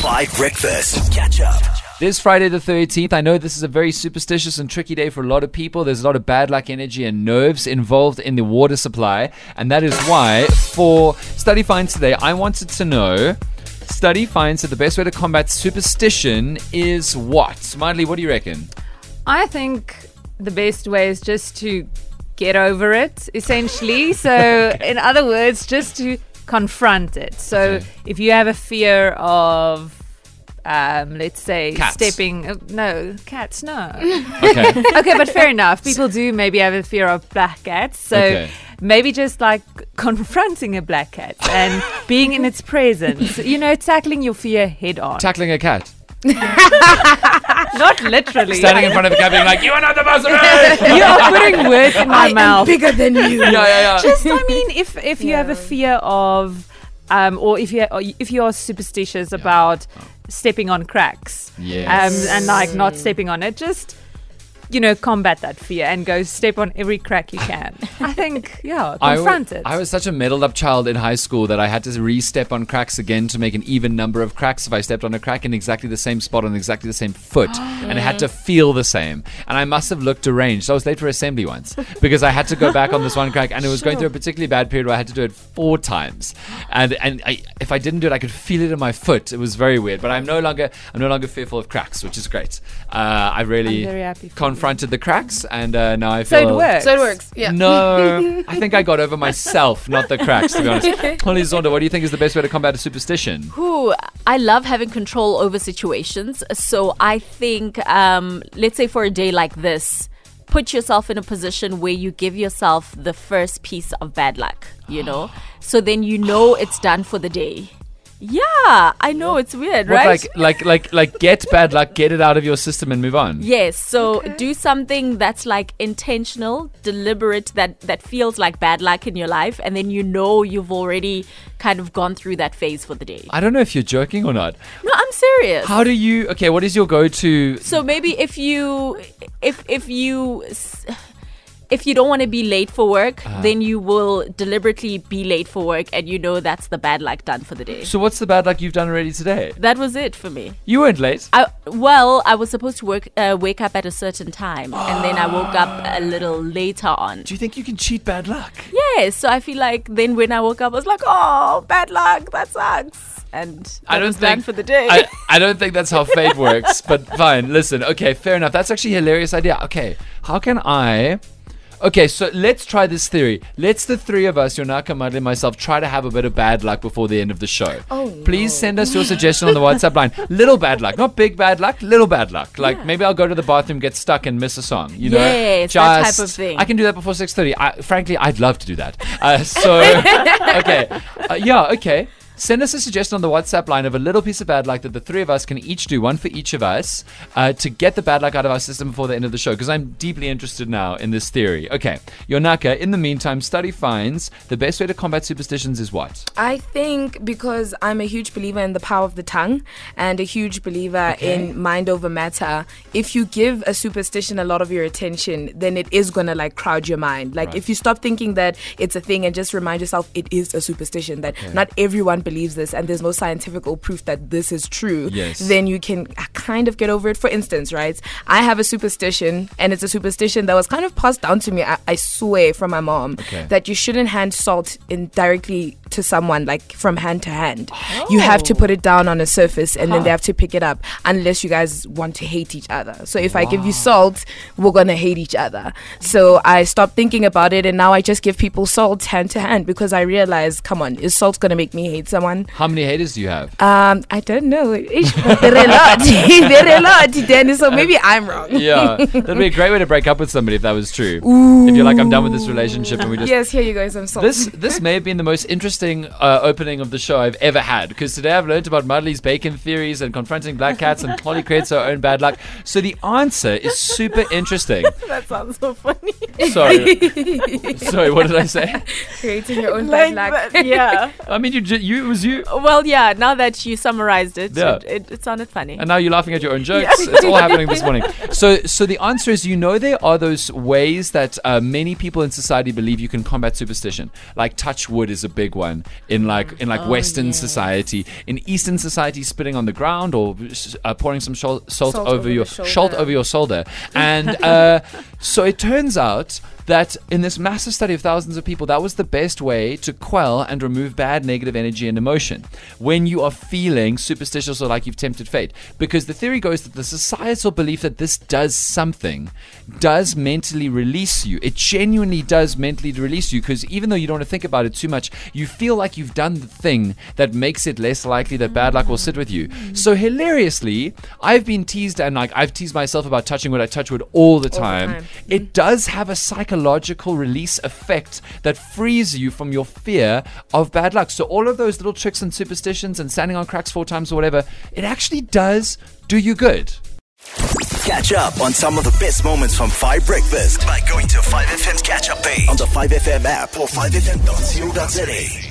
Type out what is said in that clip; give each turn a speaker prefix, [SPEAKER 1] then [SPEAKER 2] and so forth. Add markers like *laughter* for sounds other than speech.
[SPEAKER 1] 5 Breakfast. Catch up.
[SPEAKER 2] It is Friday the 13th. I know this is a very superstitious and tricky day for a lot of people. There's a lot of bad luck energy and nerves involved in the water supply. And that is why, for Study Finds today, I wanted to know Study finds that the best way to combat superstition is what? Miley, what do you reckon?
[SPEAKER 3] I think the best way is just to get over it, essentially. So, *laughs* in other words, just to confront it. So,
[SPEAKER 2] Okay.
[SPEAKER 3] if you have a fear of, um, let's say,
[SPEAKER 2] Cats.
[SPEAKER 3] stepping, uh, no, cats, no. *laughs*
[SPEAKER 2] Okay.
[SPEAKER 3] okay, but fair enough. People do maybe have a fear of black cats. So,
[SPEAKER 2] Okay.
[SPEAKER 3] maybe just like confronting a black cat and being in its presence, you know, tackling your fear head on.
[SPEAKER 2] Tackling a cat. *laughs*
[SPEAKER 3] Not literally.
[SPEAKER 2] Standing in front of the cabin, like, You are not the boss of *laughs*
[SPEAKER 3] you are putting words in my mouth.
[SPEAKER 4] bigger than you. *laughs*
[SPEAKER 2] yeah, yeah, yeah.
[SPEAKER 3] just I mean, if if you have a fear of, um, or if you or if you are superstitious about stepping on cracks,
[SPEAKER 2] Yes.
[SPEAKER 3] um, and like not stepping on it, just you know combat that fear and go step on every crack you can. *laughs* I think yeah,
[SPEAKER 2] I *laughs* wa-
[SPEAKER 3] confront it.
[SPEAKER 2] I was such a meddled up child in high school that I had to re-step on cracks again to make an even number of cracks if I stepped on a crack in exactly the same spot on exactly the same foot, *gasps* and it had to feel the same. And I must have looked deranged. I was late for assembly once *laughs* because I had to go back on this one crack, and it was going through a particularly bad period where I had to do it four times. And and I, if I didn't do it, I could feel it in my foot. It was very weird. But I'm no longer I'm no longer fearful of cracks, which is great. Uh, I really
[SPEAKER 3] I'm very happy for you.
[SPEAKER 2] Confronted the cracks, and uh, now I
[SPEAKER 3] so
[SPEAKER 2] feel
[SPEAKER 3] it works.
[SPEAKER 4] So it works. Yeah.
[SPEAKER 2] no, *laughs* I think I got over myself, not the cracks, to be honest. *laughs* Holly Zonda, what do you think is the best way to combat a superstition?
[SPEAKER 5] Who I love having control over situations. So I think, um, let's say for a day like this, put yourself in a position where you give yourself the first piece of bad luck. You know, *gasps* so then you know it's done for the day. Yeah, I know it's weird,
[SPEAKER 2] What,
[SPEAKER 5] right?
[SPEAKER 2] like, like, like, like, get bad luck, get it out of your system, and move on.
[SPEAKER 5] Yes, so do something that's like intentional, deliberate, that that feels like bad luck in your life, and then you know you've already kind of gone through that phase for the day.
[SPEAKER 2] I don't know if you're joking or not.
[SPEAKER 5] No, I'm serious.
[SPEAKER 2] How do you? Okay, what is your go-to?
[SPEAKER 5] So maybe if you if if you s- if you don't want to be late for work,
[SPEAKER 2] Uh-huh.
[SPEAKER 5] then you will deliberately be late for work and you know that's the bad luck done for the day.
[SPEAKER 2] So, what's the bad luck you've done already today?
[SPEAKER 5] That was it for me.
[SPEAKER 2] You weren't late.
[SPEAKER 5] I, well, I was supposed to work uh, wake up at a certain time and then I woke up a little later on.
[SPEAKER 2] Do you think you can cheat bad luck?
[SPEAKER 5] Yes, so I feel like then when I woke up I was like, "Oh, bad luck. That sucks." And
[SPEAKER 2] I don't think
[SPEAKER 5] done for the day.
[SPEAKER 2] I, I don't think that's how fate works. But *laughs* fine. Listen. Okay. Fair enough. That's actually a hilarious idea. Okay. How can I? Okay, so let's try this theory. Let's the three of us, Yonaka, Madly, and myself, try to have a bit of bad luck before the end of the show.
[SPEAKER 4] Oh,
[SPEAKER 2] Please send us your suggestion on the WhatsApp line. *laughs* Little bad luck, not big bad luck. Little bad luck. Like maybe I'll go to the bathroom, get stuck, and miss a song. You know,
[SPEAKER 5] Yes, that type of thing.
[SPEAKER 2] I can do that before six thirty. Frankly, I'd love to do that. Uh, so *laughs* okay, uh, yeah, okay. Send us a suggestion on the WhatsApp line of a little piece of bad luck that the three of us can each do, one for each of us, uh, to get the bad luck out of our system before the end of the show. Because I'm deeply interested now in this theory. Okay, Yonaka. In the meantime, study finds the best way to combat superstitions is what?
[SPEAKER 4] I think because I'm a huge believer in the power of the tongue and a huge believer in mind over matter, if you give a superstition a lot of your attention, then it is going to like crowd your mind. Like
[SPEAKER 2] Right.
[SPEAKER 4] if you stop thinking that it's a thing and just remind yourself it is a superstition, that not everyone believes this and there's no scientific proof that this is true,
[SPEAKER 2] Yes.
[SPEAKER 4] then you can kind of get over it. For instance, right? I have a superstition and it's a superstition that was kind of passed down to me, I, I swear, from my mom
[SPEAKER 2] Okay.
[SPEAKER 4] that you shouldn't hand salt in directly to someone like from hand to hand. You have to put it down on a surface and then they have to pick it up unless you guys want to hate each other. So if I give you salt, we're gonna hate each other. So I stopped thinking about it and now I just give people salt hand to hand because I realize, come on, is salt gonna make me hate someone?
[SPEAKER 2] How many haters do you have?
[SPEAKER 4] Um, I don't know. Are a lot. there are a lot, Danny. So maybe I'm wrong.
[SPEAKER 2] yeah, that'd be a great way to break up with somebody if that was true. If you're like, I'm done with this relationship, and we just
[SPEAKER 4] Yes, here you go. Some salt.
[SPEAKER 2] This this may have been the most interesting uh, opening of the show I've ever had because today I've learned about Mudley's bacon theories and confronting black cats and Polly creates her own bad luck. So the answer is super interesting. *laughs*
[SPEAKER 5] that sounds so funny.
[SPEAKER 2] Sorry, *laughs* sorry. What did I say?
[SPEAKER 4] creating your own bad luck. *laughs*
[SPEAKER 5] yeah.
[SPEAKER 2] I mean, you you was you.
[SPEAKER 5] Well, yeah. Now that you summarized it,
[SPEAKER 2] Yeah.
[SPEAKER 5] it, it, it sounded funny.
[SPEAKER 2] And now you're laughing at your own jokes. It's all happening this morning. So, so the answer is, you know, there are those ways that uh, many people in society believe you can combat superstition. Like touch wood is a big one in like in like Western society. In Eastern society, spitting on the ground or uh, pouring some shol- salt,
[SPEAKER 4] Salt
[SPEAKER 2] over,
[SPEAKER 4] over
[SPEAKER 2] your
[SPEAKER 4] shoulder.
[SPEAKER 2] salt over your shoulder. And *laughs* uh, so it turns out that in this massive study of thousands of people, that was the best way to quell and remove bad negative energy and emotion when you are feeling superstitious or like you've tempted fate. Because the theory goes that the societal belief that this does something does mentally release you. It genuinely does mentally release you because even though you don't want to think about it too much, you feel like you've done the thing that makes it less likely that bad luck will sit with you. So hilariously, I've been teased and like I've teased myself about touching wood. I touch wood all the time.
[SPEAKER 4] time.
[SPEAKER 2] It does have a psychological release effect that frees you from your fear of bad luck. So all of those little tricks and superstitions and standing on cracks four times or whatever, it actually does do you good.
[SPEAKER 1] Catch up on some of the best moments from 5 Breakfast by going to 5FM's catch up page on the 5FM app or 5FM.co.za.